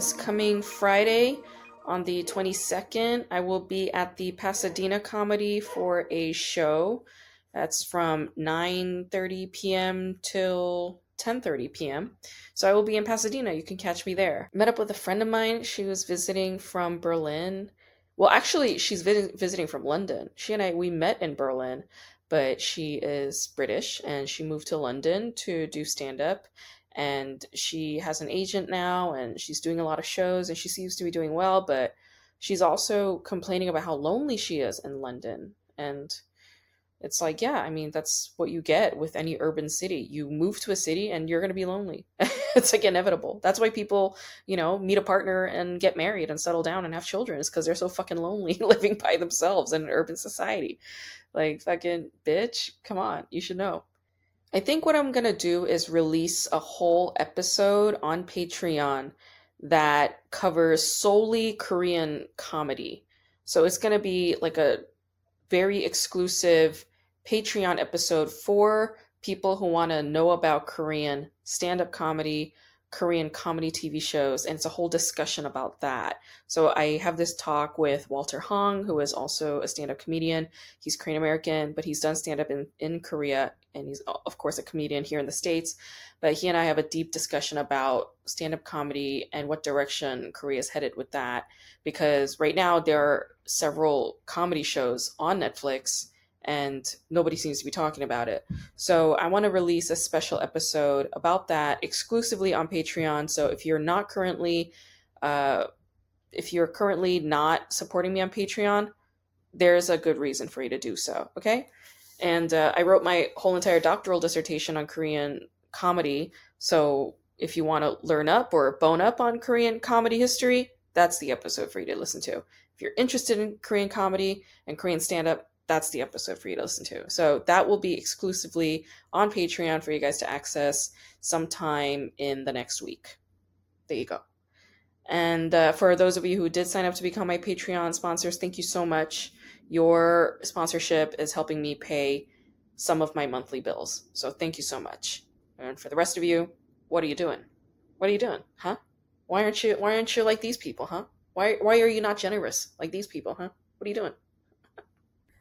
This coming Friday on the 22nd, I will be at the Pasadena Comedy for a show. That's from 9:30 p.m. till 10:30 p.m. So I will be in Pasadena. You can catch me there. Met up with a friend of mine. She was visiting from Berlin. Well, actually, she's vis- visiting from London. She and I we met in Berlin, but she is British and she moved to London to do stand up and she has an agent now and she's doing a lot of shows and she seems to be doing well but she's also complaining about how lonely she is in london. And it's like yeah i mean that's what you get with any urban city. You move to a city and you're going to be lonely. It's like inevitable. That's why people you know meet a partner and get married and settle down and have children is because they're so fucking lonely living by themselves in an urban society. Like fucking bitch come on you should know I think what I'm gonna do is release a whole episode on Patreon that covers solely Korean comedy. So it's gonna be like a very exclusive Patreon episode for people who want to know about Korean stand up comedy, Korean comedy TV shows, and it's a whole discussion about that. So I have this talk with Walter Hong, who is also a stand up comedian. He's Korean American, but he's done stand up in, in Korea, and he's, of course, a comedian here in the States. But he and I have a deep discussion about stand up comedy and what direction Korea is headed with that. Because right now, there are several comedy shows on Netflix and nobody seems to be talking about it. So I want to release a special episode about that exclusively on Patreon. So if you're not currently, uh, if you're currently not supporting me on Patreon, there's a good reason for you to do so. Okay. And uh, I wrote my whole entire doctoral dissertation on Korean comedy. So if you want to learn up or bone up on Korean comedy history, that's the episode for you to listen to. If you're interested in Korean comedy and Korean stand up, that's the episode for you to listen to. So that will be exclusively on Patreon for you guys to access sometime in the next week. There you go. And uh, for those of you who did sign up to become my Patreon sponsors, thank you so much. Your sponsorship is helping me pay some of my monthly bills. So thank you so much. And for the rest of you, what are you doing? What are you doing? Huh? Why aren't you why aren't you like these people, huh? Why why are you not generous like these people, huh? What are you doing?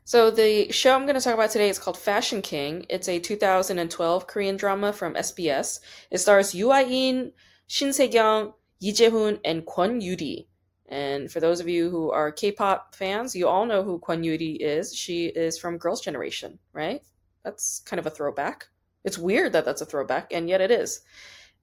So the show I'm going to talk about today is called Fashion King. It's a 2012 Korean drama from SBS. It stars Yoo Ah-in, Shin Se-kyung, Lee Je-hoon, and Kwon Yuri. And for those of you who are K-pop fans, you all know who Kwon Yuri is. She is from Girls' Generation, right? That's kind of a throwback. It's weird that that's a throwback, and yet it is.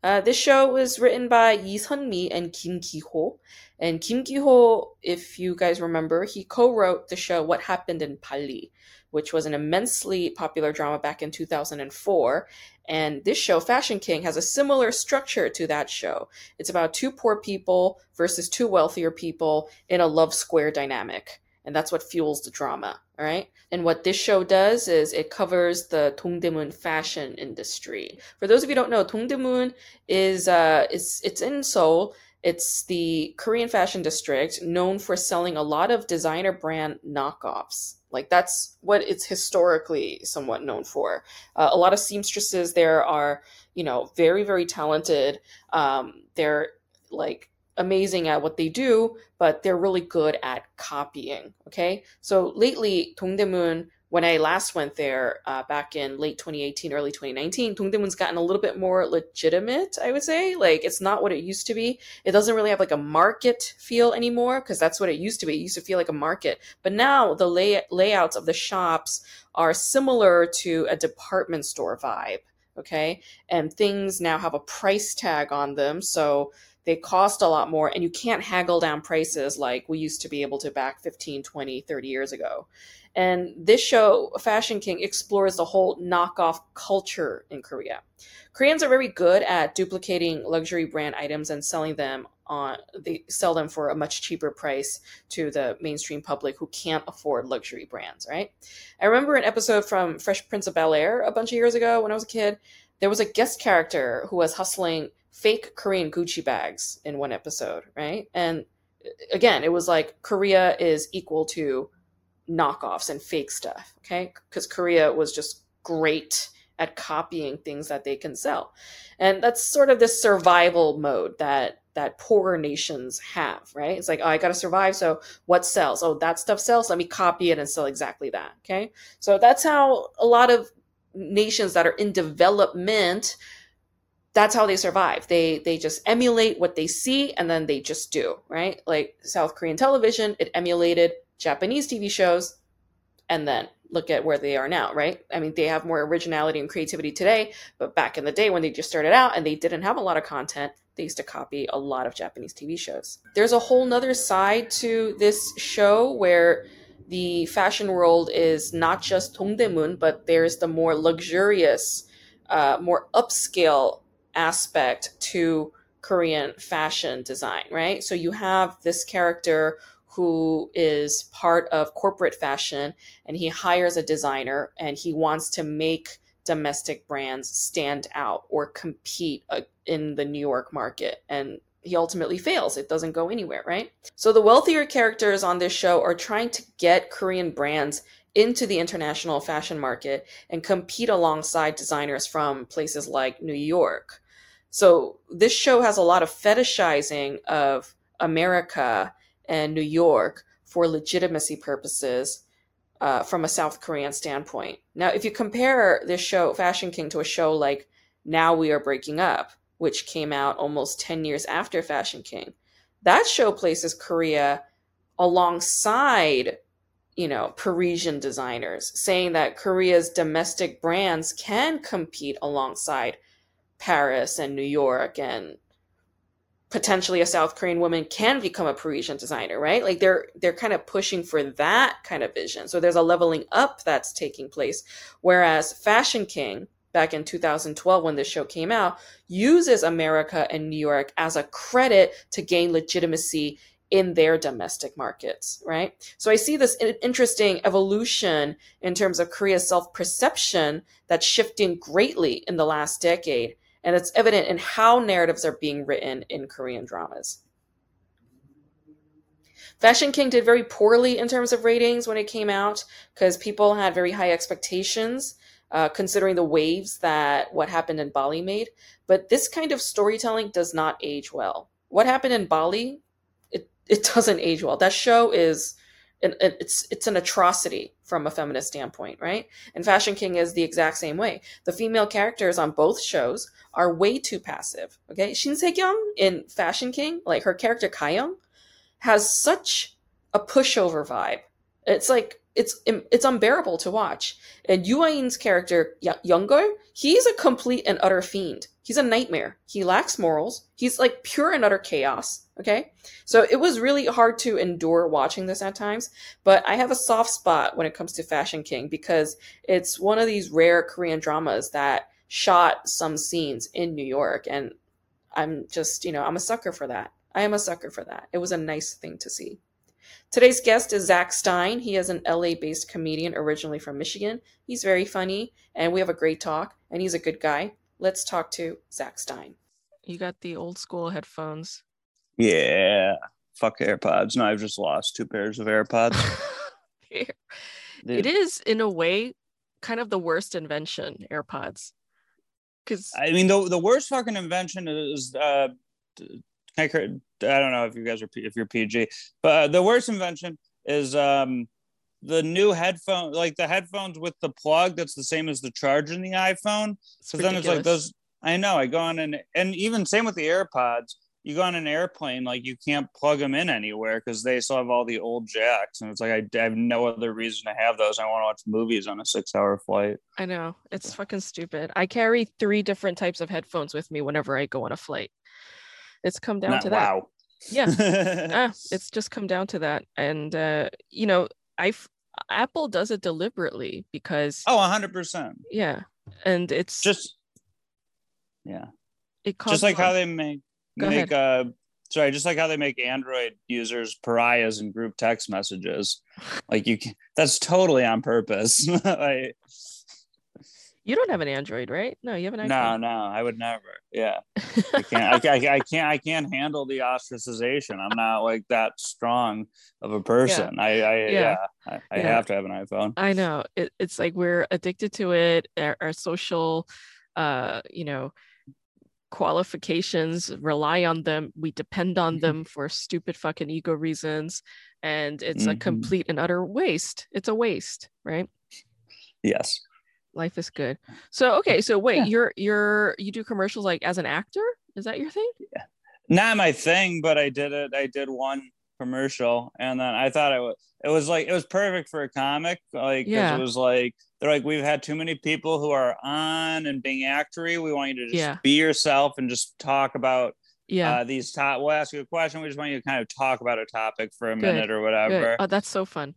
Uh, this show was written by Yi Sun-mi and Kim Ki-ho. And Kim Ki-ho, if you guys remember, he co-wrote the show What Happened in Bali, which was an immensely popular drama back in 2004. And this show, Fashion King, has a similar structure to that show. It's about two poor people versus two wealthier people in a love square dynamic. And that's what fuels the drama, all right? And what this show does is it covers the Dongdaemun fashion industry. For those of you who don't know, Dongdaemun is uh, it's it's in Seoul. It's the Korean fashion district known for selling a lot of designer brand knockoffs. Like that's what it's historically somewhat known for. Uh, a lot of seamstresses there are, you know, very very talented. Um, they're like amazing at what they do, but they're really good at copying. Okay, so lately, Dongdaemun, when I last went there uh, back in late 2018, early 2019, Dongdaemun's gotten a little bit more legitimate. I would say, like it's not what it used to be. It doesn't really have like a market feel anymore because that's what it used to be. It used to feel like a market, but now the lay- layouts of the shops are similar to a department store vibe. Okay, and things now have a price tag on them, so they cost a lot more and you can't haggle down prices like we used to be able to back 15 20 30 years ago. And this show fashion king explores the whole knockoff culture in korea. Koreans are very good at duplicating luxury brand items and selling them on they sell them for a much cheaper price to the mainstream public who can't afford luxury brands right? I remember an episode from fresh prince of bel air a bunch of years ago when i was a kid. There was a guest character who was hustling fake korean gucci bags in one episode right and again it was like korea is equal to knockoffs and fake stuff okay because korea was just great at copying things that they can sell and that's sort of this survival mode that that poorer nations have, right? It's like, oh, I got to survive. So what sells? Oh, that stuff sells. Let me copy it and sell exactly that. Okay. So that's how a lot of nations that are in development, that's how they survive. They, they just emulate what they see and then they just do, right? Like South Korean television, it emulated Japanese TV shows and then look at where they are now, right? I mean, they have more originality and creativity today, but back in the day when they just started out and they didn't have a lot of content, they used to copy a lot of Japanese TV shows. There's a whole nother side to this show where the fashion world is not just Dongdaemun, but there's the more luxurious, uh, more upscale aspect to Korean fashion design, right? So you have this character who is part of corporate fashion and he hires a designer and he wants to make domestic brands stand out or compete uh, in the New York market. And he ultimately fails. It doesn't go anywhere, right? So the wealthier characters on this show are trying to get Korean brands into the international fashion market and compete alongside designers from places like New York. So this show has a lot of fetishizing of America and New York for legitimacy purposes uh, from a South Korean standpoint. Now, if you compare this show, Fashion King, to a show like Now We Are Breaking Up, which came out almost 10 years after Fashion King, that show places Korea alongside you know parisian designers saying that korea's domestic brands can compete alongside paris and new york and potentially a South Korean woman can become a Parisian designer, right? Like they're they're kind of pushing for that kind of vision. So there's a leveling up that's taking place. Whereas Fashion King, back in 2012 when this show came out, uses America and New York as a credit to gain legitimacy in their domestic markets, right? So I see this interesting evolution in terms of Korea's self perception that's shifting greatly in the last decade and it's evident in how narratives are being written in Korean dramas. Fashion King did very poorly in terms of ratings when it came out because people had very high expectations, uh, considering the waves that what happened in Bali made. But this kind of storytelling does not age well. What happened in Bali, it, it doesn't age well. That show is an, it's it's an atrocity from a feminist standpoint, right? And Fashion King is the exact same way. The female characters on both shows are way too passive. Okay, Shin Se-kyung in Fashion King, like her character Kayoung, has such a pushover vibe. It's like it's it's unbearable to watch. And Yoo character Youngor, he's a complete and utter fiend. He's a nightmare. He lacks morals. He's like pure and utter chaos. Okay, so it was really hard to endure watching this at times. But I have a soft spot when it comes to Fashion King because it's one of these rare Korean dramas that shot some scenes in New York, and I'm just you know I'm a sucker for that. I am a sucker for that. It was a nice thing to see. Today's guest is Zach Stein. He is an LA based comedian originally from Michigan. He's very funny and we have a great talk, and he's a good guy. Let's talk to Zach Stein. You got the old school headphones. Yeah. Fuck AirPods. No, I've just lost two pairs of AirPods. it is, in a way, kind of the worst invention, AirPods. Because I mean, the, the worst fucking invention is uh, I don't know if you guys are if you're PG, but uh, the worst invention is um the new headphone, like the headphones with the plug that's the same as the charger in the iPhone. So then it's like those. I know. I go on and and even same with the AirPods. You go on an airplane, like you can't plug them in anywhere because they still have all the old jacks, and it's like I, I have no other reason to have those. I want to watch movies on a six-hour flight. I know it's fucking stupid. I carry three different types of headphones with me whenever I go on a flight it's come down Not- to that. wow. Yeah. Ah, it's just come down to that. And uh, you know, I Apple does it deliberately because oh, 100%. yeah, and it's Just, yeah. it just like how they make Go make uh sorry just like how they make android users pariahs in group text messages like you can that's totally on purpose like, you don't have an Android, right? No, you have an iPhone. no no, i would never yeah i can't I, I, I can't i can't handle the ostracization i'm not like that strong of a person i i yeah, Yeah. i, I Yeah. have to have an iphone I know. It, it's like we're addicted to it. Our, our social, uh, you know, qualifications rely on them. We depend on them for stupid fucking ego reasons, and it's a Mhm. complete and utter waste. It's a waste, right? yes Life is good. So okay, so wait, Yeah. you're you're you do commercials like as an actor? Is that your thing? yeah not my thing, but I did it. I did one commercial, and then I thought it was it was like it was perfect for a comic. like Yeah. it was like they're like we've had too many people who are on and being actory. We want you to just Yeah. be yourself and just talk about Yeah. uh, these top. We'll ask you a question. We just want you to kind of talk about a topic for a Good, minute or whatever. Good. Oh, that's so fun.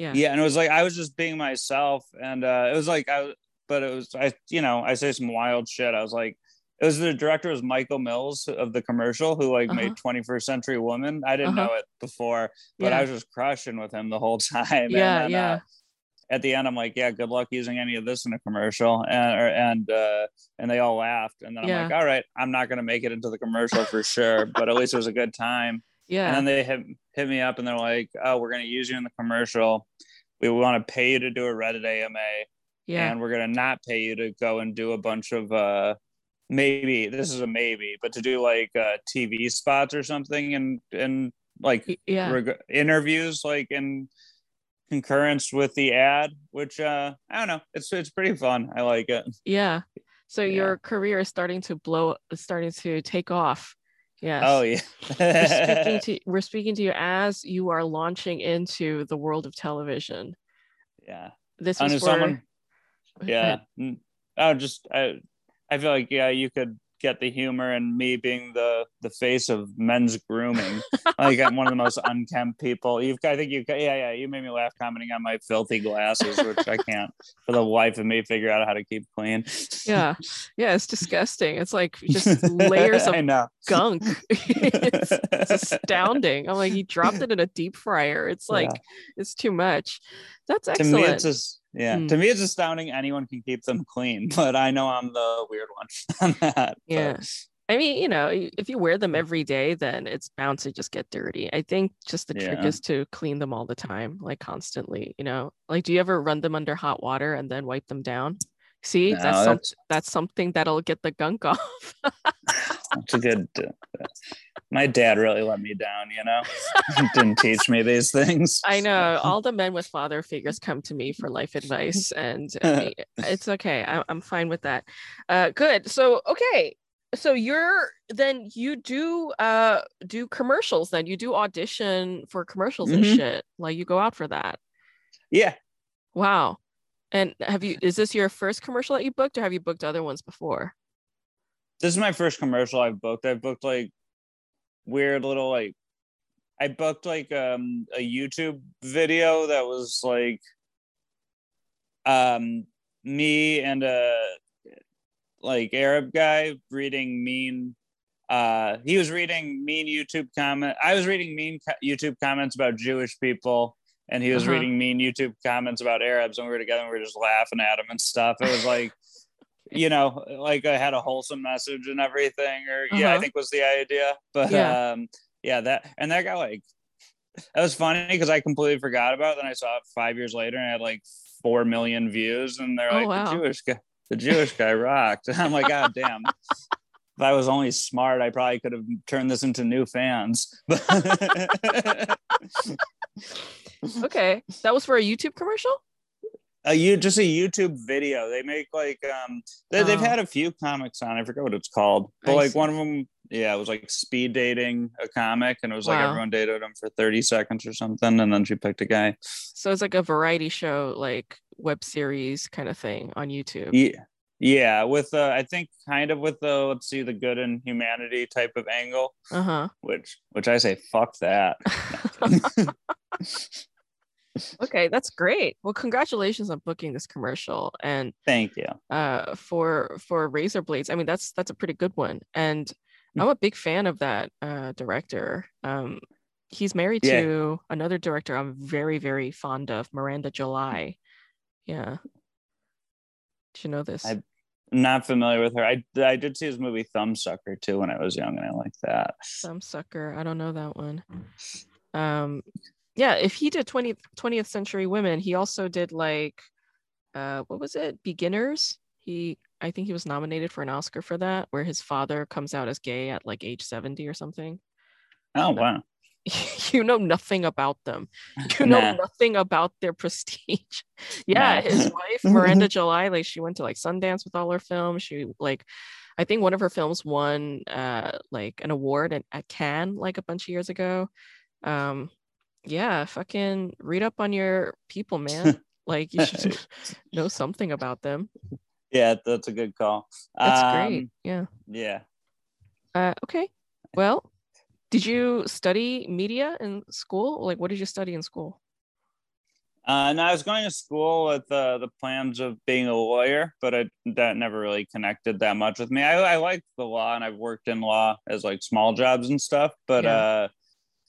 Yeah. Yeah, and it was like I was just being myself, and uh, it was like I, but it was I, you know, I say some wild shit. I was like, it was the director was Michael Mills of the commercial who like Uh-huh. made 21st Century Woman. I didn't Uh-huh. know it before, but Yeah. I was just crushing with him the whole time. Yeah, and yeah. Uh, at the end, I'm like, yeah, good luck using any of this in a commercial, and or, and uh, and they all laughed, and then I'm like, all right, I'm not gonna make it into the commercial for sure, but at least it was a good time. Yeah. And then they hit, hit me up and they're like, oh, we're going to use you in the commercial. We want to pay you to do a Reddit AMA. yeah. And we're going to not pay you to go and do a bunch of, uh, maybe, this is a maybe, but to do like uh, TV spots or something and, and like yeah. reg- interviews, like in concurrence with the ad, which uh, I don't know. It's, it's pretty fun. I like it. Yeah. So Yeah. your career is starting to blow, starting to take off. Yes. Oh, yeah. we're speaking to we're speaking to you as you are launching into the world of television. yeah. This is for someone yeah. Mm. oh just i i feel like yeah you could get the humor and me being the the face of men's grooming like i'm one of the most unkempt people you've i think you got, yeah yeah you made me laugh commenting on my filthy glasses which i can't for the life of me figure out how to keep clean Yeah. Yeah, it's disgusting. It's like just layers of gunk. it's, it's astounding. I'm like, he dropped it in a deep fryer. It's like Yeah. it's too much. That's to me it's just yeah Hmm. to me it's astounding anyone can keep them clean but i know i'm the weird one on that but- Yeah. I mean, you know, if you wear them every day, then it's bound to just get dirty. I think just the trick Yeah. is to clean them all the time, like constantly, you know. Like do you ever run them under hot water and then wipe them down? See, No, that's some, that's- that's something that'll get the gunk off. that's a good. my dad really let me down, you know. Didn't teach me these things. I know all the men with father figures come to me for life advice, and uh, it's okay. I, I'm fine with that. Uh, good. So okay. So you're then you do uh do commercials then you do audition for commercials and Mhm. shit like you go out for that Yeah. wow and have you is this your first commercial that you booked or have you booked other ones before This is my first commercial I've booked. I've booked like weird little like I booked like um a YouTube video that was like um me and a like Arab guy reading mean uh he was reading mean YouTube comment I was reading mean YouTube comments about Jewish people and he was Uh-huh. reading mean YouTube comments about Arabs and we were together and we were just laughing at him and stuff. It was like you know, like I had a wholesome message and everything, or yeah, I Uh-huh. think was the idea. But Yeah. um, yeah, that and that got like that was funny because I completely forgot about. it. Then I saw it five years later and I had like four million views, and they're Oh, like, wow. the Jewish guy, the Jewish guy rocked. And I'm like, God damn. If I was only smart, I probably could have turned this into new fans. Okay that was for a youtube commercial a you just a YouTube video. They make like um they, they've Oh. had a few comics on. I forget what it's called, but I like see. one of them, yeah, it was like speed dating a comic, and it was like everyone dated him for thirty seconds or something, and then she picked a guy. so it's like a variety show like web series kind of thing on youtube Yeah, Yeah, with uh, I think kind of with the let's see the good and humanity type of angle, Uh huh. which which I say fuck that. okay, that's great. Well, congratulations on booking this commercial and Thank you. uh for for razor blades. I mean, that's that's a pretty good one. And Mm. I'm a big fan of that uh director. Um he's married Yeah. to another director I'm very, very fond of, Miranda July. Yeah. Did you know this? I'm Not familiar with her. I I did see his movie Thumbsucker too when I was young, and I liked that. Some sucker. I don't know that one. Um, yeah, if he did 20th 20th century women, he also did like uh what was it? Beginners. He I think he was nominated for an Oscar for that, where his father comes out as gay at like age 70 or something. Oh wow. you know nothing about them. You know Nah. nothing about their prestige. yeah, Nah. his wife Miranda July, like she went to like Sundance with all her films. She like, I think one of her films won uh like an award at, at Cannes like a bunch of years ago. Um, yeah, fucking read up on your people, man. like you should know something about them. Yeah, that's a good call. That's Um, great. Yeah. Yeah. Uh, okay. Well, did you study media in school? Like, what did you study in school? Uh, and I was going to school with uh, the plans of being a lawyer, but I, that never really connected that much with me. I, I liked the law, and I've worked in law as like small jobs and stuff. But Yeah.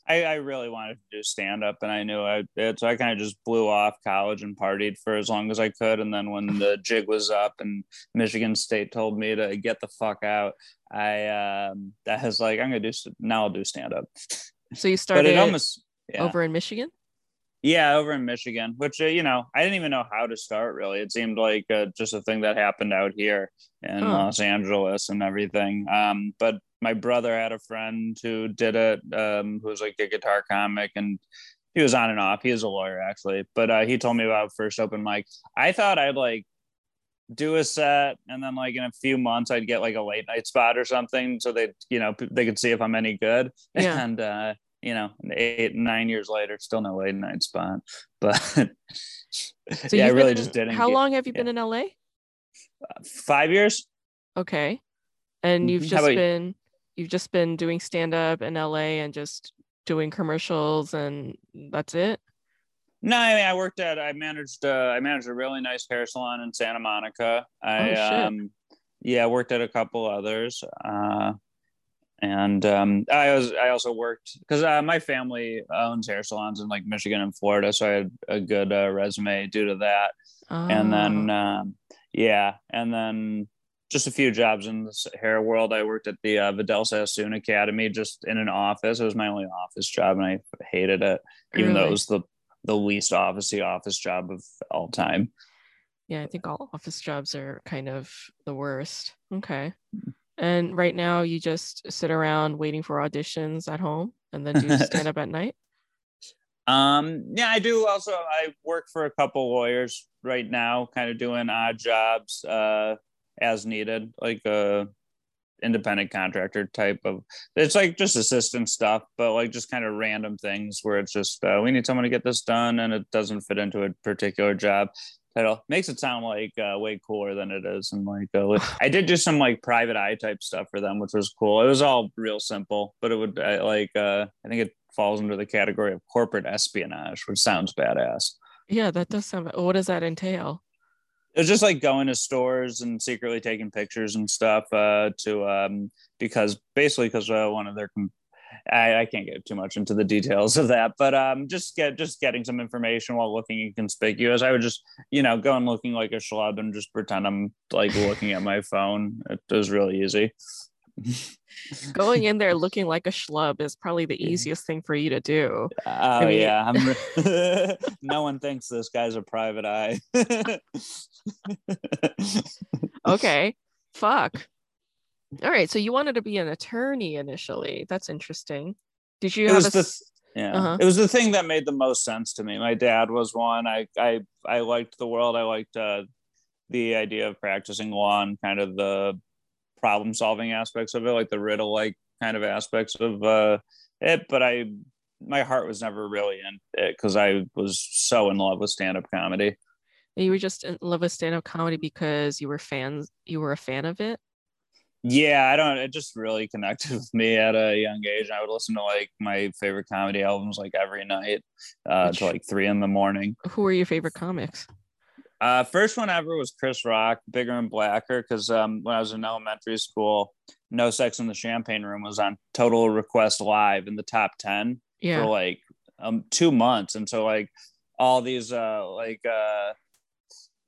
I, I really wanted to do stand up, and I knew I it, so I kind of just blew off college and partied for as long as I could. And then when the jig was up, and Michigan State told me to get the fuck out, I um, that was like I'm gonna do now. I'll do stand up. So you But started it almost yeah. over in Michigan? Yeah, over in Michigan, which uh, you know, I didn't even know how to start. Really, it seemed like uh, just a thing that happened out here in Huh. Los Angeles and everything. Um, but my brother had a friend who did it, um, who was like a guitar comic, and he was on and off. He is a lawyer actually, but uh, he told me about first open mic. I thought I'd like do a set, and then like in a few months, I'd get like a late night spot or something, so they, you know, p- they could see if I'm any good. Yeah. And uh, you know, eight nine years later, still no late night spot. But So yeah, I really just didn't. How get- long have you yeah. been in LA? Five years. Okay. And you've Mhm. Just been. you? You've just been doing stand up in LA and just doing commercials and that's it? No, I mean I worked at I managed uh, I managed a really nice hair salon in Santa Monica. I Oh, shit. um yeah, worked at a couple others. Uh and um I was I also worked because uh, my family owns hair salons in like Michigan and Florida, so I had a good uh, resume due to that. Oh. And then um yeah, and then just a few jobs in the hair world. I worked at the uh, Vidal Sassoon Academy just in an office. It was my only office job, and I hated it, even though it was the the least officey office job of all time. yeah, I think all office jobs are kind of the worst. Okay. And right now you just sit around waiting for auditions at home and then do stand up at night? Um, yeah, I do. Also, I work for a couple lawyers right now, kind of doing odd jobs uh, as needed, like a independent contractor type of. It's like just assistant stuff, but like just kind of random things where it's just uh, we need someone to get this done, and it doesn't fit into a particular job. Title makes it sound like uh, way cooler than it is, and like uh, I did do some like private eye type stuff for them, which was cool. It was all real simple, but it would I, like uh, I think it falls under the category of corporate espionage, which sounds badass. Yeah, that does sound what does that entail? It was just like going to stores and secretly taking pictures and stuff uh, to um, because basically because uh, one of their com- I, I can't get too much into the details of that, but um, just get just getting some information while looking inconspicuous. I would just you know go and looking like a schlub and just pretend I'm like looking at my phone. It was really easy. Going in there looking like a schlub is probably the easiest thing for you to do. Oh mean- yeah, I'm, no one thinks this guy's a private eye. Okay. Fuck. All right. So you wanted to be an attorney initially. That's interesting. Did you It have was a the- Yeah, Uh-huh. it was the thing that made the most sense to me. My dad was one. I I I liked the world. I liked uh, the idea of practicing law and kind of the problem solving aspects of it, like the riddle like kind of aspects of uh, it. But I my heart was never really in it because I was so in love with stand up comedy. You were just in love with stand-up comedy because you were fans you were a fan of it? Yeah, I don't. It just really connected with me at a young age. I would listen to like my favorite comedy albums like every night uh, Which- to like three in the morning. Who are your favorite comics? Uh, first one ever was Chris Rock, Bigger and Blacker, because um, when I was in elementary school, No Sex in the Champagne Room was on Total Request Live in the top ten for like um two months, and so like all these uh like uh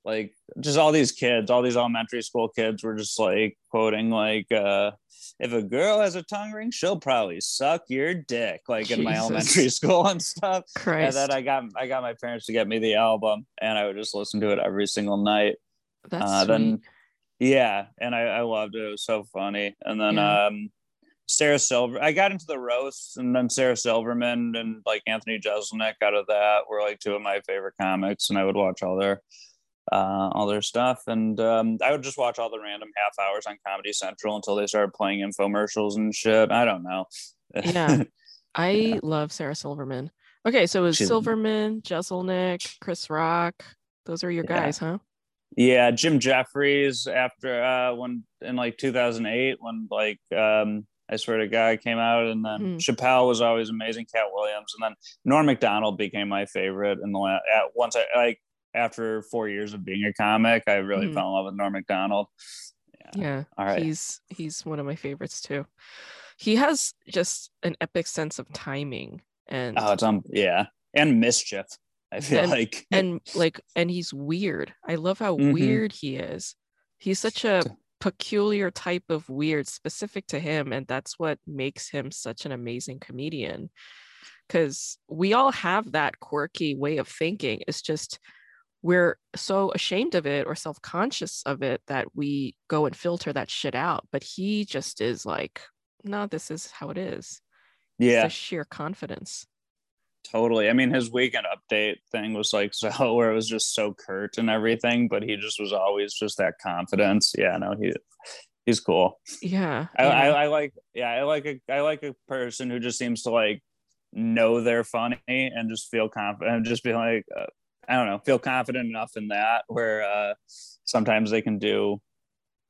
like just all these kids, all these elementary school kids were just like quoting like uh if a girl has a tongue ring, she'll probably suck your dick, like in my elementary school and stuff. And Christ. then I got I got my parents to get me the album, and I would just listen to it every single night. That's uh, sweet. then yeah, and I, I loved it. It was so funny. And then Yeah. um Sarah Silver, I got into the roasts, and then Sarah Silverman and like Anthony Jeselnik out of that were like two of my favorite comics, and I would watch all their uh all their stuff and um i would just watch all the random half hours on comedy central until they started playing infomercials and shit i don't know Yeah. I Yeah. love Sarah Silverman. Okay, so it was She's- Silverman, Jeselnik, Chris Rock. Those are your Yeah. guys, huh? Yeah, Jim Jefferies after uh when in like 2008 when like um I swear to God came out and then Mhm. Chappelle was always amazing, Katt Williams and then Norm Macdonald became my favorite in the at once I like after 4 years of being a comic, I really Mhm. fell in love with Norm Macdonald. Yeah. All right. He's he's one of my favorites too. He has just an epic sense of timing and Oh, it's um yeah, and mischief. I feel And- like and like and he's weird. I love how Mhm. weird he is. He's such a peculiar type of weird specific to him and that's what makes him such an amazing comedian. Cuz we all have that quirky way of thinking. It's just we're so ashamed of it or self-conscious of it that we go and filter that shit out. But he just is like, no, this is how it is. yeah, sheer confidence. totally. I mean, his weekend update thing was like so where it was just so curt and everything, but he just was always just that confidence. Yeah, no, he he's cool. Yeah. I, yeah. I, I like yeah, I like a I like a person who just seems to like know they're funny and just feel confident and just be like uh, I don't know, feel confident enough in that where uh sometimes they can do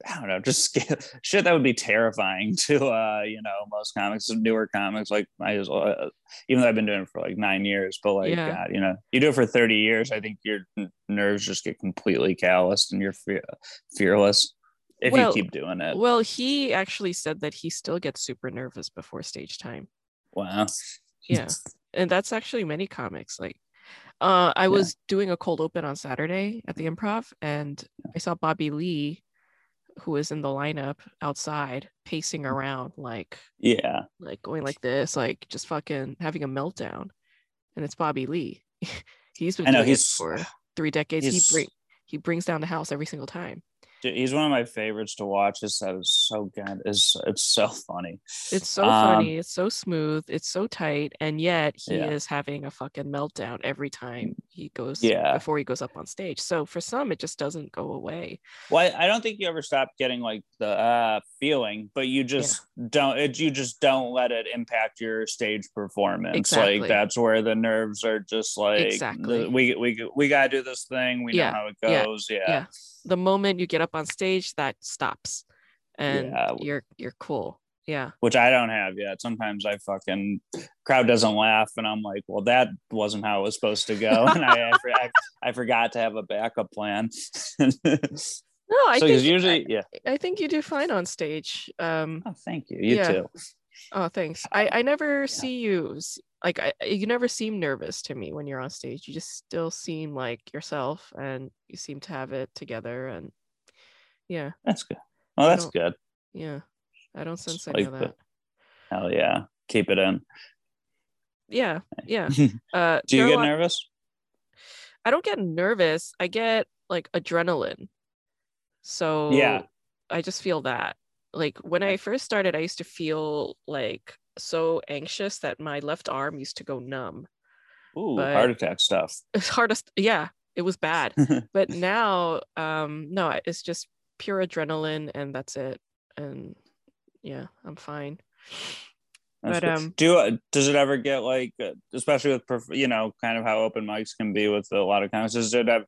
I don't know, just sca- shit that would be terrifying to uh, you know, most comics, newer comics. Like I just, uh, even though I've been doing it for like nine years, but like, Yeah. God, you know, you do it for thirty years. I think your nerves just get completely calloused, and you're fe- fearless if Well, you keep doing it. Well, he actually said that he still gets super nervous before stage time. Wow. Yeah. and that's actually many comics. Like, uh, I was doing a cold open on Saturday at the improv, and I saw Bobby Lee, who was in the lineup outside, pacing around, like, Yeah. like going like this, like just fucking having a meltdown. And it's Bobby Lee. he's been I know, doing it he's- for three decades. He bring he brings down the house every single time. Dude, he's one of my favorites to watch. His set is so good. It's it's so funny. It's so Um, funny. It's so smooth. It's so tight, and yet he Yeah. is having a fucking meltdown every time he goes. Yeah. Before he goes up on stage. So for some, it just doesn't go away. Well, I, I don't think you ever stop getting like the uh, feeling, but you just don't. It, you just don't let it impact your stage performance. Exactly. Like that's where the nerves are just like Exactly. the- we we we gotta do this thing. We Yeah, know how it yeah, goes. Yeah. Yeah. The moment you get up on stage, that stops, and Yeah. you're you're cool. Yeah. Which I don't have yet. Sometimes I fucking crowd doesn't laugh, and I'm like, well, that wasn't how it was supposed to go, and I I, I, I forgot to have a backup plan. so No, I think because usually, yeah. I, think you do fine on stage. Um. Oh, thank you. You Yeah. too. Oh, thanks. I I never see you like I you never seem nervous to me when you're on stage. You just still seem like yourself, and you seem to have it together. And yeah, That's good. oh that's good. yeah. I don't sense Like any of the- that. Hell yeah. Keep it in. Yeah, yeah. Do Uh, you are a get lot- nervous? I don't get nervous. I get like adrenaline. So Yeah. I just feel that. Like when I first started, I used to feel like so anxious that my left arm used to go numb. Ooh, But- heart attack stuff. It's hardest. Yeah, it was bad. but now, um, no, it's just pure adrenaline, and that's it. And yeah, I'm fine. That's but um, do uh, does it ever get like, uh, especially with you know, kind of how open mics can be with a lot of comics? Does it have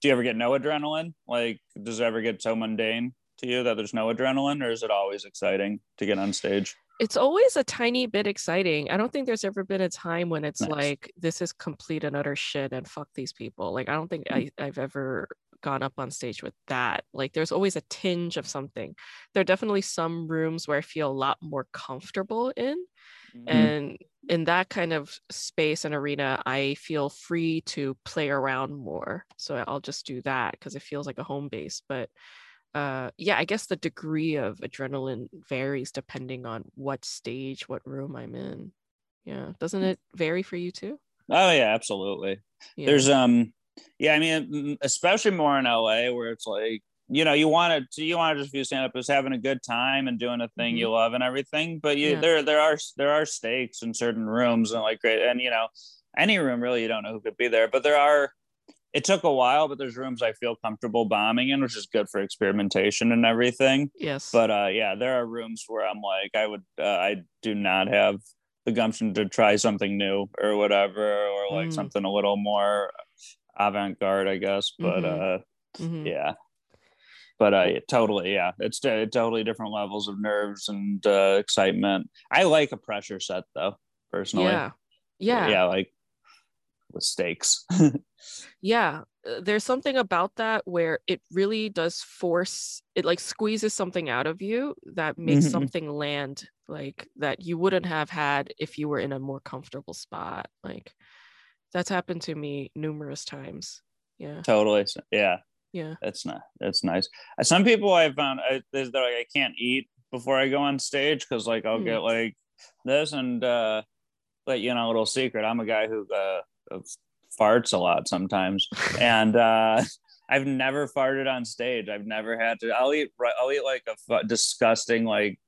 do you ever get no adrenaline? Like, does it ever get so mundane to you that there's no adrenaline, or is it always exciting to get on stage? It's always a tiny bit exciting. I don't think there's ever been a time when it's Nice. like this is complete and utter shit and fuck these people. Like I don't think I, I've ever gone up on stage with that. Like there's always a tinge of something. There are definitely some rooms where I feel a lot more comfortable in. Mhm. and in that kind of space and arena i feel free to play around more so i'll just do that because it feels like a home base but uh yeah i guess the degree of adrenaline varies depending on what stage what room i'm in yeah doesn't it vary for you too Oh yeah, absolutely. yeah. There's um, yeah, I mean, mm, especially more in LA where it's like you know you want to you want to just view stand up as having a good time and doing a thing you love and everything, but you Mm-hmm. Yeah. there there are there are stakes in certain rooms and like great and you know any room really you don't know who could be there, but there are. It took a while, but there's rooms I feel comfortable bombing in, which is good for experimentation and everything. yes But uh, yeah, there are rooms where I'm like, I would, uh, I do not have the gumption to try something new or whatever, or like Mm. something a little more avant garde, I guess. But Mhm. uh, Mhm. yeah, but uh, totally, yeah, it's t- totally different levels of nerves and uh, excitement. I like a pressure set though, personally. yeah yeah yeah, like with stakes. yeah uh, there's something about that where it really does force it like squeezes something out of you that makes Mhm. something land like that you wouldn't have had if you were in a more comfortable spot like that's happened to me numerous times yeah totally, yeah. yeah It's not. It's nice. Uh, Some people I've found I, they're like I can't eat before I go on stage because like I'll Hmm. get like this and uh but you know a little secret I'm a guy who uh farts a lot sometimes and uh I've never farted on stage. I've never had to. I'll eat. I'll eat like a disgusting like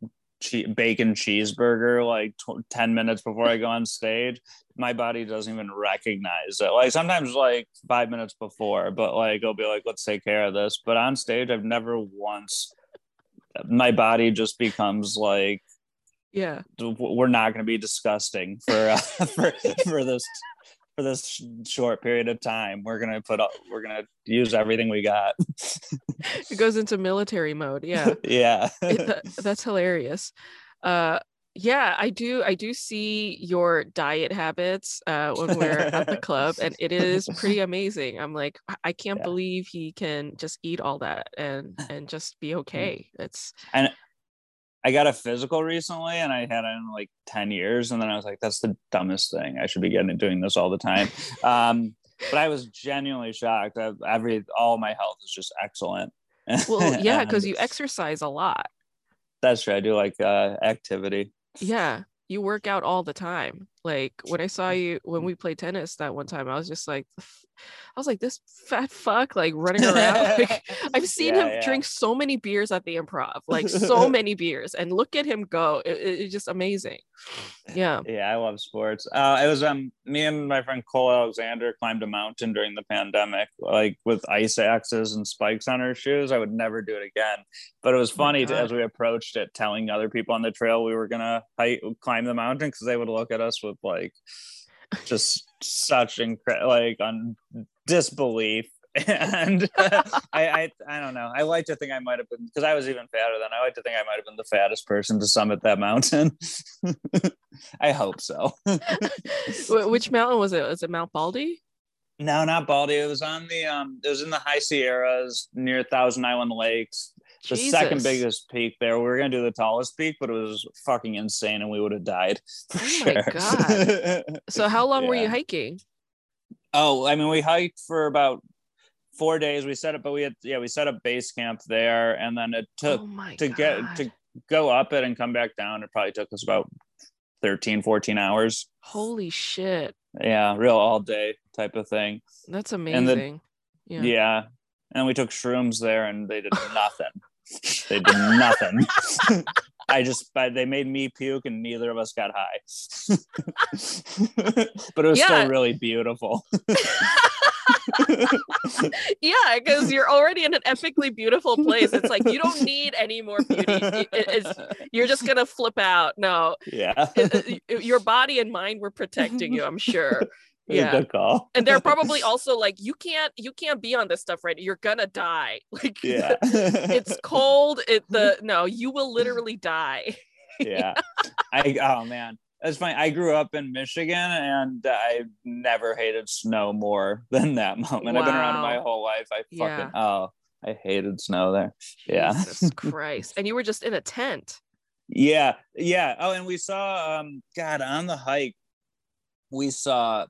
che- bacon cheeseburger like tw- ten minutes before I go on stage. My body doesn't even recognize it. Like sometimes like five minutes before, but like I'll be like, let's take care of this. But on stage, I've never once. My body just becomes like yeah we're not going to be disgusting for uh, for for this for this sh- short period of time. We're gonna put up. We're gonna use everything we got. it goes into military mode yeah yeah. it, tha- that's hilarious uh yeah i do i do see your diet habits uh when we're at the club and it is pretty amazing i'm like i can't Yeah. believe he can just eat all that and and just be okay it's I got a physical recently, and I had it in like ten years, and then I was like, "That's the dumbest thing. I should be getting doing this all the time." um, but I was genuinely shocked. I've, every all my health is just excellent. well yeah because you exercise a lot That's true. I do like uh, activity. yeah you work out all the time like when i saw you when we played tennis that one time i was just like i was like this fat fuck like running around like, I've seen Yeah, him yeah. drink so many beers at the improv, like so many beers, and look at him go. It- it- it's just amazing. Yeah. Yeah, I love sports. Uh, it was um me and my friend Cole Alexander climbed a mountain during the pandemic, like with ice axes and spikes on our shoes. I would never do it again. But it was Oh funny to, as we approached it, telling other people on the trail we were gonna hike, climb the mountain because they would look at us with like just such incredible like on disbelief. And I, I, I don't know. I like to think I might have been because I was even fatter then. I like to think I might have been the fattest person to summit that mountain. I hope so. Which mountain was it? Was it Mount Baldy? No, not Baldy. It was on the um. It was in the High Sierras near Thousand Island Lakes, the second biggest peak there. We were gonna do the tallest peak, but it was fucking insane, and we would have died for Oh my. God. So how long were you hiking? oh, I mean, we hiked for about four days. We set up, but we had yeah, we set up base camp there, and then it took oh to God. get to go up it and come back down. It probably took us about 13, 14 hours. Holy shit. Yeah, real all day type of thing. That's And the- amazing. yeah. Yeah. And we took shrooms there and they did nothing. They did nothing. I just, but they made me puke and neither of us got high. but it was Yeah. still really beautiful. yeah, because you're already in an epically beautiful place. It's like you don't need any more beauty. It- you're just gonna flip out. No, yeah. it- it- your body and mind were protecting you. I'm sure. Yeah. the call. and they're probably also like you can't you can't be on this stuff right you're gonna die like yeah. it's cold it the no you will literally die yeah. I oh man, that's funny. I grew up in Michigan and I never hated snow more than that moment. I've been around my whole life. I Yeah. fucking oh, I hated snow there. Yeah. jesus christ and you were just in a tent Yeah, yeah. Oh, and we saw um God on the hike, we saw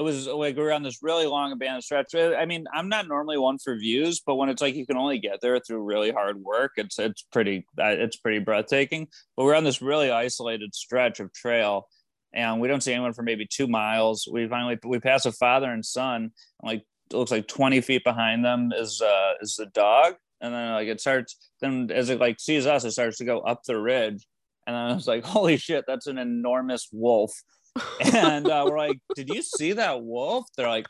it was like we were on this really long abandoned stretch. I mean, I'm not normally one for views, but when it's like you can only get there through really hard work, it's it's pretty uh, it's pretty breathtaking. But we're on this really isolated stretch of trail, and we don't see anyone for maybe two miles. We finally we pass a father and son, and like it looks like 20 feet behind them is uh is the dog, and then like it starts then as it like sees us, it starts to go up the ridge, and then I was like, holy shit, that's an enormous wolf and uh, we're like, "Did you see that wolf?" They're like,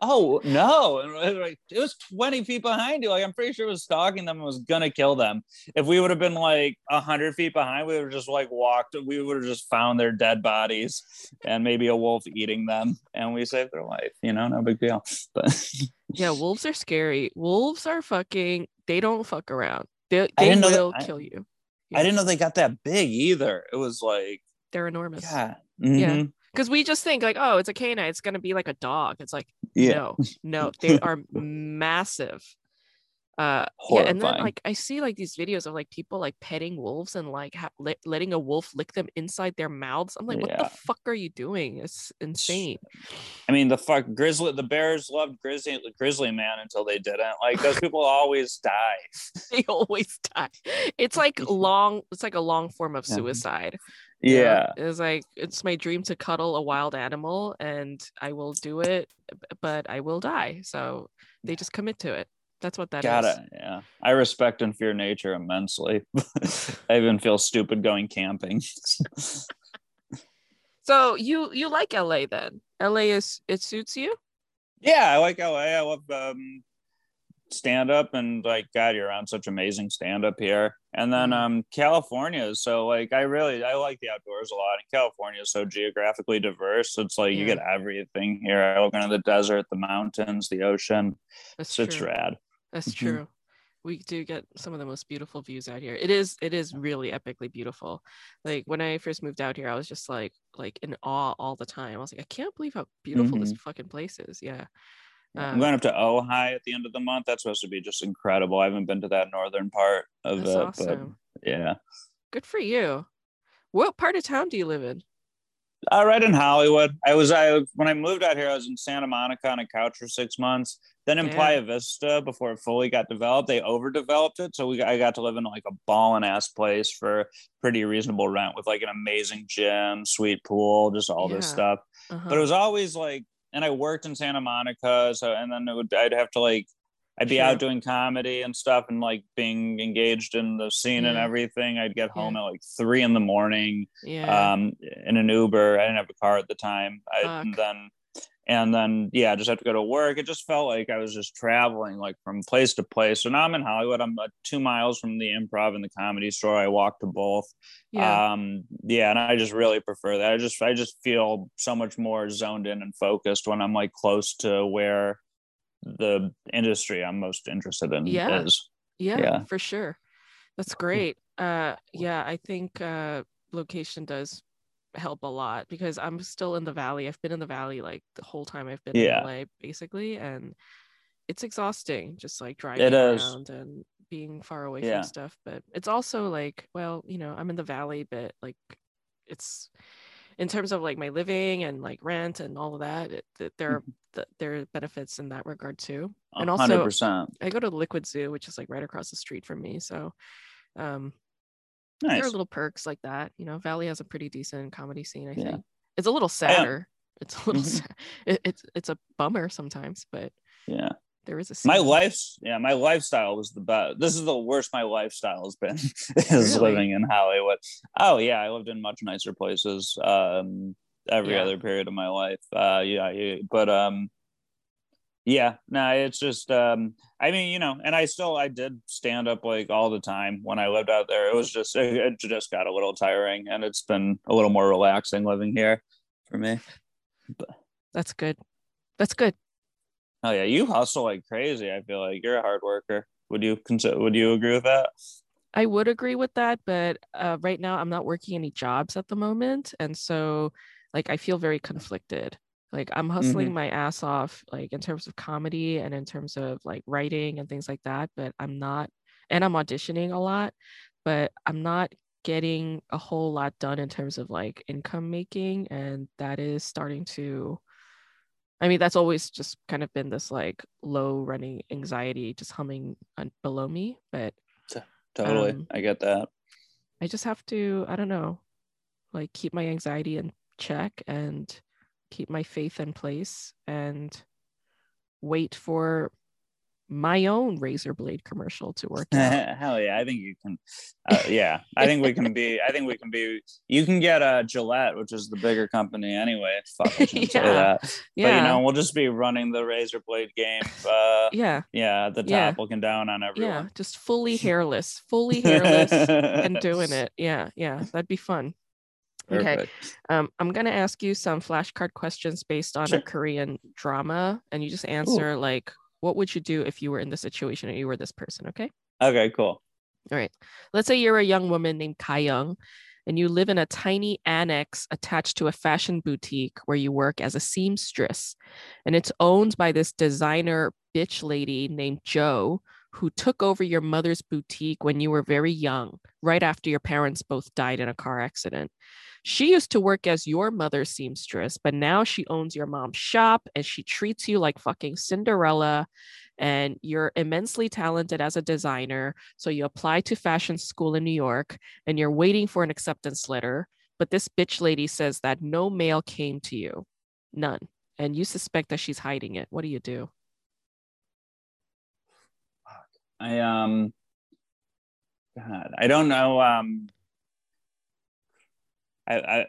"Oh no!" And we're like, "It was twenty feet behind you. Like, I'm pretty sure it was stalking them and was gonna kill them. If we would have been like hundred feet behind, we would have just like walked. We would have just found their dead bodies and maybe a wolf eating them, and we saved their life. You know, no big deal. But yeah wolves are scary wolves are fucking they don't fuck around they, they didn't that- will I- kill you I didn't know they got that big either. It was like, they're enormous yeah, Yeah. mhm, because we just think like oh it's a canine it's gonna be like a dog. It's like yeah, no no they are massive uh yeah and then like i see like these videos of like people like petting wolves and like ha- let, letting a wolf lick them inside their mouths i'm like what Yeah. the fuck are you doing it's insane I mean, the fuck grizzly. The Bears loved grizzly grizzly man until they didn't. Like those people always die. they always die it's like long it's like a long form of suicide know? Yeah, it's like it's my dream to cuddle a wild animal and i will do it but i will die so they just commit to it that's what that is. got it. Yeah, I respect and fear nature immensely. I even feel stupid going camping. so you you like la then la is it suits you yeah, I like LA. I love um, stand up and like God, you're on such amazing stand up here. And then Mhm. um, California is so like I really I like the outdoors a lot. And California is so geographically diverse. It's like you get everything here. I look into the desert, the mountains, the ocean. that's So it's rad. That's Mhm. true. We do get some of the most beautiful views out here. It is it is really epically beautiful. Like when I first moved out here, I was just like like in awe all the time. I was like, I can't believe how beautiful this fucking place is. Yeah. I'm Um, going up to Ojai at the end of the month. That's supposed to be just incredible. I haven't been to that northern part of it, awesome. but yeah. Good for you. What part of town do you live in? Uh, right in Hollywood. I was I when I moved out here, I was in Santa Monica on a couch for six months. Then in. Playa Vista, before it fully got developed, they overdeveloped it. So we I got to live in like a ballin' ass place for pretty reasonable rent with like an amazing gym, sweet pool, just all this stuff. Uh-huh. But it was always like, and I worked in Santa Monica, so and then it wowould I'd have to like I'd be Sure. out doing comedy and stuff and like being engaged in the scene and everything. I'd get home at like three in the morning yeah. um, in an Uber. I didn't have a car at the time. I, and then, and then, yeah, I just have to go to work. It just felt like I was just traveling like from place to place. So now I'm in Hollywood. I'm uh, two miles from the improv and the comedy store. I walk to both. yeah. Um, yeah, and I just really prefer that. I just, I just feel so much more zoned in and focused when I'm like close to where the industry I'm most interested in Yeah. is. yeah, yeah. for sure. That's great. Uh yeah, I think uh location does help a lot because I'm still in the valley. I've been in the valley like the whole time I've been Yeah. in LA basically and it's exhausting just like driving It is. around and being far away Yeah. from stuff but it's also like well you know i'm in the valley but like it's in terms of like my living and like rent and all of that it, th- there are th- there are benefits in that regard too And hundred also- percent. i go to the liquid zoo which is like right across the street from me so um there are little perks like that you know valley has a pretty decent comedy scene i Yeah. think it's a little sadder it's a little Mhm. sad. It, it's it's a bummer sometimes but Yeah. There is a my life's yeah my lifestyle was the best this is the worst my lifestyle has been is Really? living in hollywood oh yeah i lived in much nicer places um every Yeah. other period of my life uh yeah, yeah but um yeah no it's just um i mean you know and i still i did stand up like all the time when i lived out there it was just it, it just got a little tiring and it's been a little more relaxing living here for me but That's good. That's good. Oh yeah, you hustle like crazy. I feel like you're a hard worker. Would you consider? Would you agree with that? I would agree with that, but uh, right now I'm not working any jobs at the moment, and so like I feel very conflicted. Like I'm hustling Mhm. my ass off, like in terms of comedy and in terms of like writing and things like that, but I'm not, and I'm auditioning a lot, but I'm not getting a whole lot done in terms of like income making, and that is starting to. I mean, that's always just kind of been this like low running anxiety just humming below me, but Totally, Um, I get that. I just have to, I don't know, like keep my anxiety in check and keep my faith in place and wait for my own razor blade commercial to work out. Hell yeah, I think you can. Uh, yeah, I think we can be. I think we can be. You can get a Gillette, which is the bigger company anyway. Fuck, I shouldn't say Yeah. that. But yeah. you know, we'll just be running the razor blade game. Uh, yeah. yeah, the top Yeah. looking down on everyone. Yeah. Just fully hairless, fully hairless and doing it. Yeah. Yeah. That'd be fun. Okay. Um, I'm gonna ask you some flashcard questions based on Sure. a Korean drama, and you just answer like, what would you do if you were in this situation or you were this person? Okay. Okay, cool. All right. Let's say you're a young woman named Kai Young and you live in a tiny annex attached to a fashion boutique where you work as a seamstress. And it's owned by this designer bitch lady named Joe who took over your mother's boutique when you were very young, right after your parents both died in a car accident. She used to work as your mother's seamstress, but now she owns your mom's shop and she treats you like fucking Cinderella. And you're immensely talented as a designer. So you apply to fashion school in New York and you're waiting for an acceptance letter. But this bitch lady says that no mail came to you, none. And you suspect that she's hiding it. What do you do? I um God, I don't know. Um I I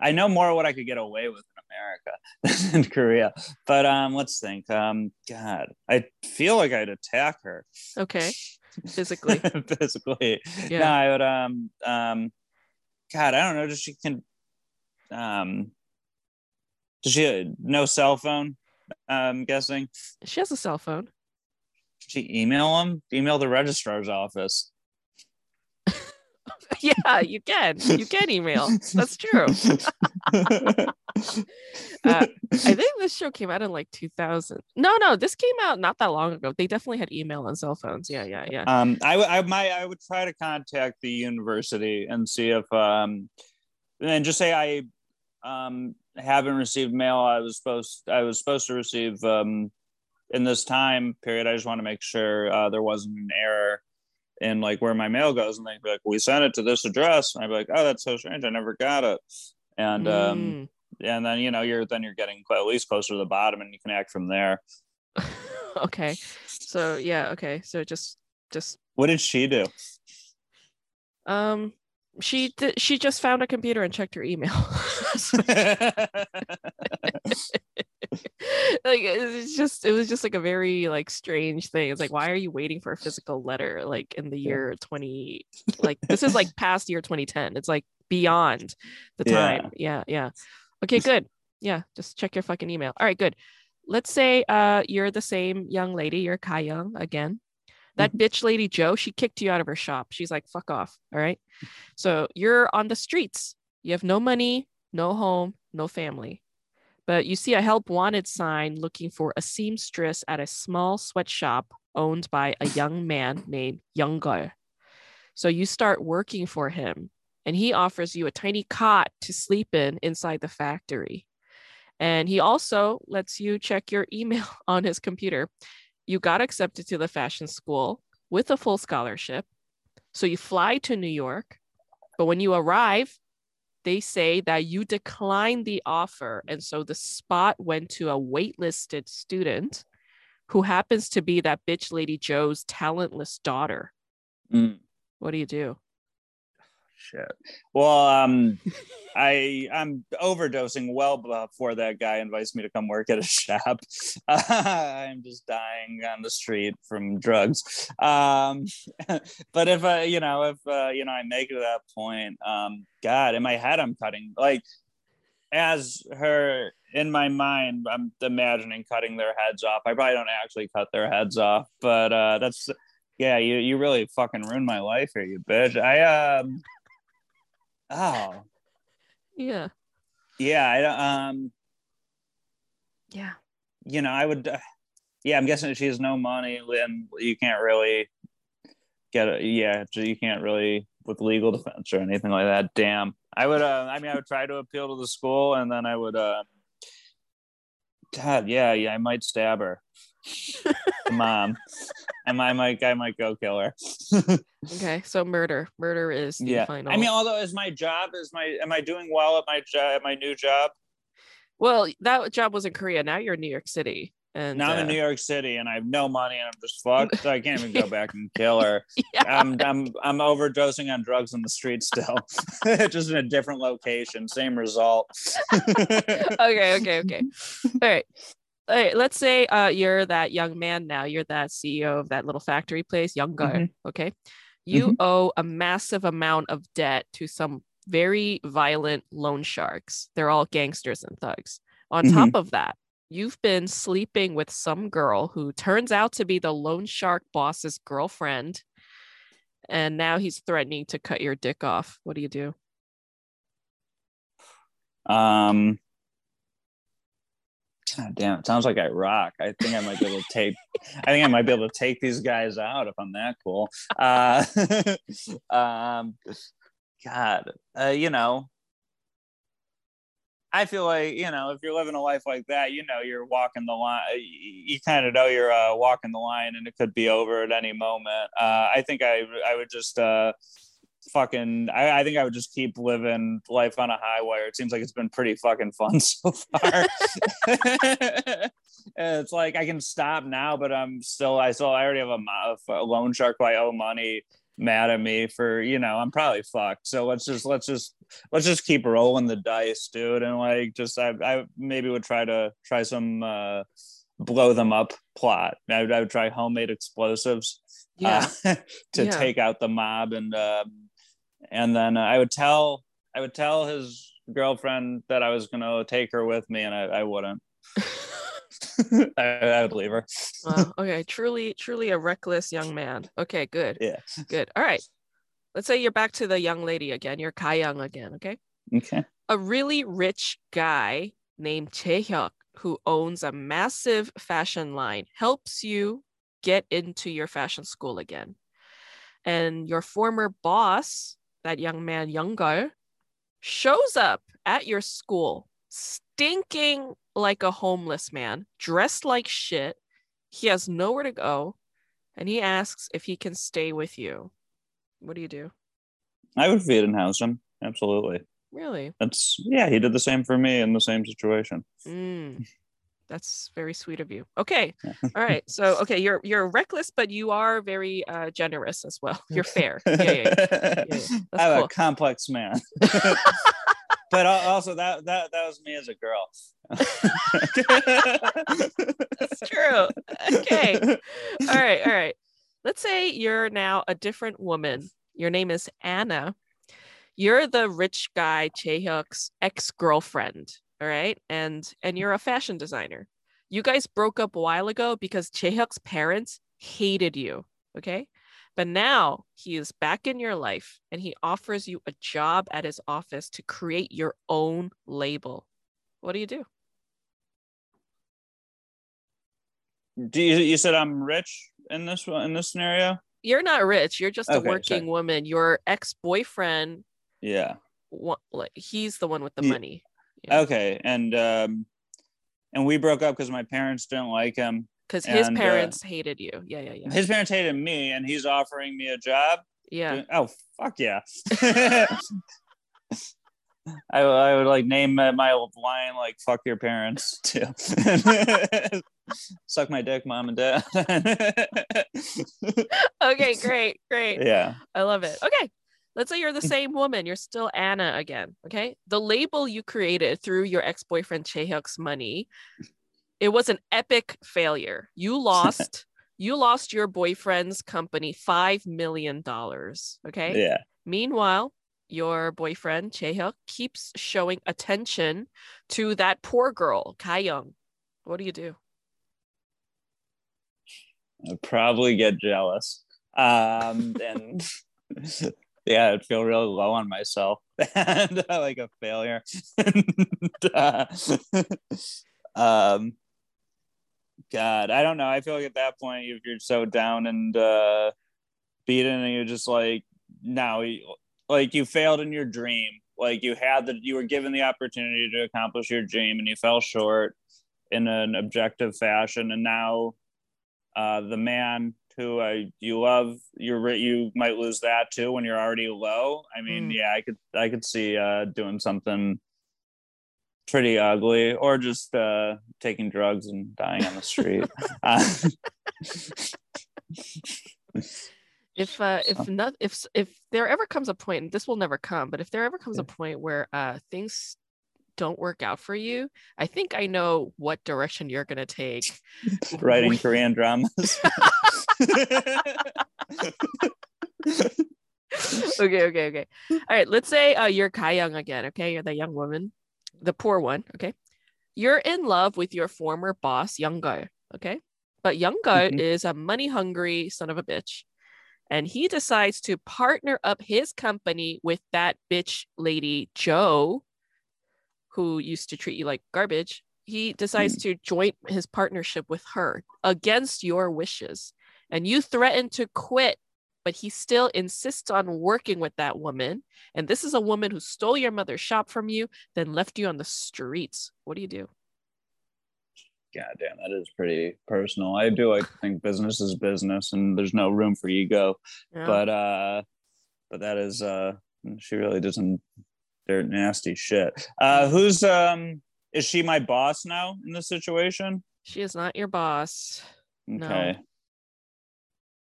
I know more what I could get away with in America than in Korea. But um let's think. Um God, I feel like I'd attack her. Okay. Physically. Physically. Yeah. No, I would um um God, I don't know. Does she can um does she no cell phone? I'm guessing. She has a cell phone. She email them? Email the registrar's office. yeah, you can. You can email. That's true. Uh, I think this show came out in like 2000. No, no, this came out not that long ago. They definitely had email and cell phones. Yeah, yeah, yeah. um, I, I might I would try to contact the university and see if um, and just say I um haven't received mail. I was supposed I was supposed to receive um in this time period. I just want to make sure uh, there wasn't an error in like where my mail goes, and they'd be like, "We sent it to this address," and I'd be like, "Oh, that's so strange. I never got it." And um, Mm. and then you know you're then you're getting at least closer to the bottom, and you can act from there. okay. So yeah, okay. So just just What did she do? um she did she just found a computer and checked her email. like it's just it was just like a very like strange thing. It's like why are you waiting for a physical letter like in the year 20 like this is like past year 2010. It's like beyond the Yeah. time. Yeah, yeah. Okay, good. Yeah, just check your fucking email. All right, good. Let's say uh you're the same young lady, you're Kai Young again. That mm-hmm. bitch lady Joe, she kicked you out of her shop. She's like, fuck off. All right. So you're on the streets. You have no money, no home, no family. But you see a help wanted sign looking for a seamstress at a small sweatshop owned by a young man named Youngger. So you start working for him, and he offers you a tiny cot to sleep in inside the factory. And he also lets you check your email on his computer. You got accepted to the fashion school with a full scholarship. So you fly to New York, but when you arrive, they say that you declined the offer. And so the spot went to a waitlisted student who happens to be that bitch lady Joe's talentless daughter. Mm. What do you do? Shit. Well, um, I I'm overdosing well before that guy invites me to come work at a shop. I'm just dying on the street from drugs. Um, but if I, you know, if uh, you know, I make it to that point, um, God, in my head, I'm cutting like as her in my mind, I'm imagining cutting their heads off. I probably don't actually cut their heads off, but uh, that's yeah. You you really fucking ruined my life here, you bitch. I um. Oh. Yeah. Yeah. I don't um. Yeah. You know, I would. Uh, yeah, I'm guessing she has no money, and you can't really get it. Yeah, you can't really with legal defense or anything like that. Damn. I would. Uh, I mean, I would try to appeal to the school, and then I would. Uh, God, yeah, yeah, I might stab her, mom, and I might, I might go kill her. okay, so murder, murder is the yeah. final. I mean, although is my job is my, am I doing well at my job, at my new job? Well, that job was in Korea. Now you're in New York City. And now I'm uh, in New York City and I have no money and I'm just fucked. So I can't even go back and kill her. yeah. I'm I'm I'm overdosing on drugs in the street still. just in a different location, same result. okay, okay, okay. All right. Right, let's say uh, you're that young man now. You're that CEO of that little factory place, young guy. Mhm. Okay. You Mhm. owe a massive amount of debt to some very violent loan sharks. They're all gangsters and thugs. On Mhm. top of that, you've been sleeping with some girl who turns out to be the loan shark boss's girlfriend. And now he's threatening to cut your dick off. What do you do? Um God damn, it sounds like I rock. I think I might be able to take I think I might be able to take these guys out if I'm that cool. Uh um God, uh, you know, I feel like you know if you're living a life like that, you know you're walking the line. You, kind of know you're uh, walking the line, and it could be over at any moment. Uh, I think I I would just uh, fucking. I, I think I would just keep living life on a high wire. It seems like it's been pretty fucking fun so far. it's like I can stop now, but I'm still. I still. I already have a, a loan shark who I owe money mad at me for you know i'm probably fucked so let's just let's just let's just keep rolling the dice dude and like just i, I maybe would try to try some uh blow them up plot i would, I would try homemade explosives Yeah. uh, to Yeah. take out the mob and um and then uh, i would tell i would tell his girlfriend that i was gonna take her with me and i, I wouldn't I, I would leave her Wow. Okay. Truly, truly a reckless young man. Okay. Good. Yeah. Good. All right. Let's say you're back to the young lady again. You're Kai Young again. Okay. okay A really rich guy named Chae Hyuk who owns a massive fashion line helps you get into your fashion school again. And your former boss, that young man, Youngar, shows up at your school stinking like a homeless man, dressed like shit. He has nowhere to go, and he asks if he can stay with you. What do you do? i would feed and house him absolutely Really? That's yeah, he did the same for me in the same situation. Mm, that's very sweet of you. Okay. All right. So okay, you're you're reckless, but you are very uh, generous as well. You're fair. Yeah, yeah, yeah. yeah. I'm cool. a complex man. but also that that that was me as a girl. That's true. Okay. All right. All right. Let's say you're now a different woman. Your name is Anna. You're the rich guy Chaehyuk's ex-girlfriend. All right. And and you're a fashion designer. You guys broke up a while ago because Chaehyuk's parents hated you. Okay. But now he is back in your life and he offers you a job at his office to create your own label. What do you do? Do you, you said I'm rich in this one in this scenario? You're not rich. You're just a working sorry. woman. Your ex-boyfriend, Yeah. like he's the one with the Yeah. money. Yeah. Okay. And um and we broke up because my parents didn't like him. Because his and, uh, parents hated you. Yeah, yeah, yeah. His parents hated me and he's offering me a job. Yeah. Oh fuck yeah. I, I would like name my my line like fuck your parents too. Suck my dick, mom and dad. Okay, great, great. yeah. I love it. Okay. Let's say you're the same woman. You're still Anna again. Okay. The label you created through your ex-boyfriend Chaehyuk's money, it was an epic failure. You lost, you lost your boyfriend's company five million dollars. Okay. Yeah. Meanwhile, your boyfriend Chaehyuk keeps showing attention to that poor girl, Young. What do you do? I'd probably get jealous. Um, and yeah, I'd feel really low on myself and uh, like a failure. and, uh, um, God, I don't know. I feel like at that point, if you're so down and uh, beaten, and you're just like, now, like you failed in your dream. Like you had that, you were given the opportunity to accomplish your dream, and you fell short in an objective fashion, and now uh, the man who uh, you love, you you might lose that too when you're already low. I mean, mm. yeah, I could I could see uh, doing something pretty ugly, or just uh, taking drugs and dying on the street. uh, if uh if not if if there ever comes a point and this will never come but if there ever comes a point where uh things don't work out for you, I think I know what direction you're going to take. Writing Korean dramas. okay, okay, okay. All right, let's say uh, you're Kai Young again. Okay, you're the young woman, the poor one. Okay, you're in love with your former boss, Young Go. Okay, but Young Go mm-hmm. is a money hungry son of a bitch, and he decides to partner up his company with that bitch lady Joe, who used to treat you like garbage, he decides mm. to join his partnership with her against your wishes. And you threaten to quit, but he still insists on working with that woman. And this is a woman who stole your mother's shop from you, then left you on the streets. What do you do? God damn, that is pretty personal. I do like to think business is business and there's no room for ego. Yeah. But uh but that is uh she really doesn't they're nasty shit. Uh, who's um? Is she my boss now in this situation? She is not your boss. Okay.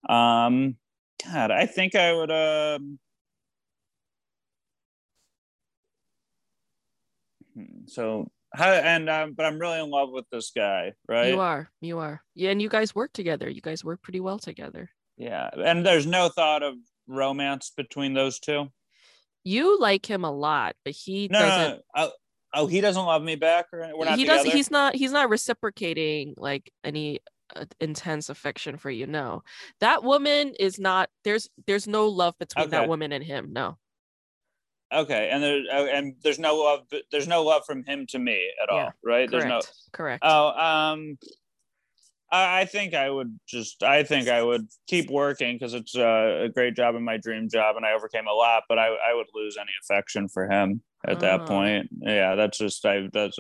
No. Um. God, I think I would. Um. Hmm, so how and um, but I'm really in love with this guy, right? You are, you are, yeah, and you guys work together. You guys work pretty well together. Yeah, and there's no thought of romance between those two you like him a lot, but he no, doesn't. No, no. Oh, he doesn't love me back, or we're not. He together? doesn't. He's not. He's not reciprocating like any uh, intense affection for you. No, that woman is not. There's there's no love between okay. that woman and him. No. Okay, and there uh, and there's no love. There's no love from him to me at all, yeah, right? Correct, there's no correct. Oh, um, I, think I would just, I think I would keep working because it's a, a, great job and my dream job and I overcame a lot, but I, I would lose any affection for him at oh. that point. Yeah, that's just, I, that's,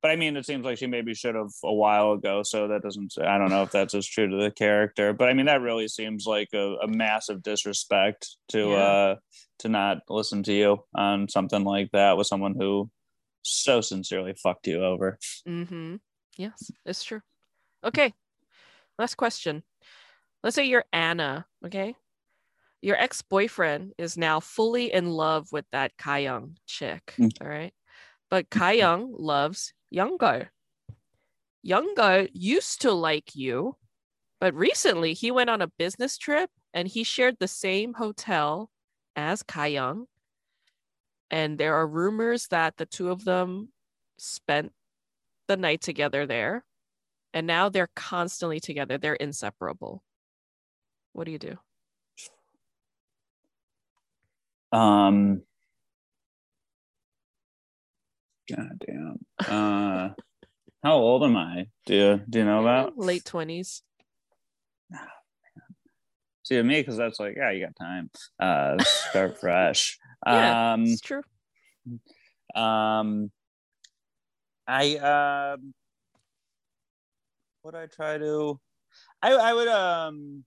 but I mean, it seems like she maybe should have a while ago. So that doesn't, I don't know if that's as true to the character, but I mean, that really seems like a, a massive disrespect to, yeah. uh, to not listen to you on something like that with someone who so sincerely fucked you over. Mm-hmm. Yes, it's true. Okay, last question. Let's say you're Anna, okay? Your ex boyfriend is now fully in love with that Young chick, mm. all right? But Young loves Younggo. Younggo used to like you, but recently he went on a business trip and he shared the same hotel as Young. And there are rumors that the two of them spent the night together there and now they're constantly together. They're inseparable. What do you do? Um god damn uh how old am i? Do you do you know about late 20s see me because that's like yeah you got time. Uh start fresh. Yeah, um it's true. um i um would I try to? I I would um.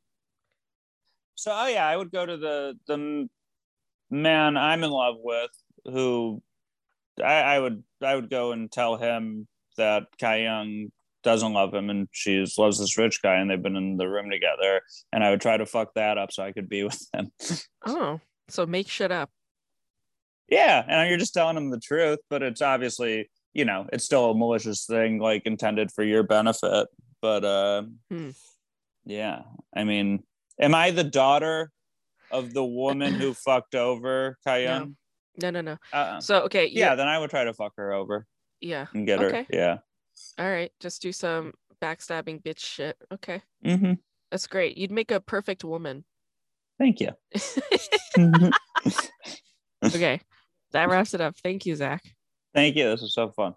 So oh yeah, I would go to the the man I'm in love with, who I, I would I would go and tell him that Kai Young doesn't love him and she loves this rich guy and they've been in the room together and I would try to fuck that up so I could be with him. oh, so make shit up. Yeah, and you're just telling him the truth, but it's obviously you know it's still a malicious thing like intended for your benefit but uh, hmm. yeah, I mean, am I the daughter of the woman who fucked over Kayun? No, no, no. Uh, So okay, yeah, yeah, then I would try to fuck her over yeah. and get her. Okay. Yeah. All right, just do some backstabbing bitch shit. Okay, hmm that's great. You'd make a perfect woman. Thank you. okay, that wraps it up. Thank you, Zach. Thank you. This was so fun.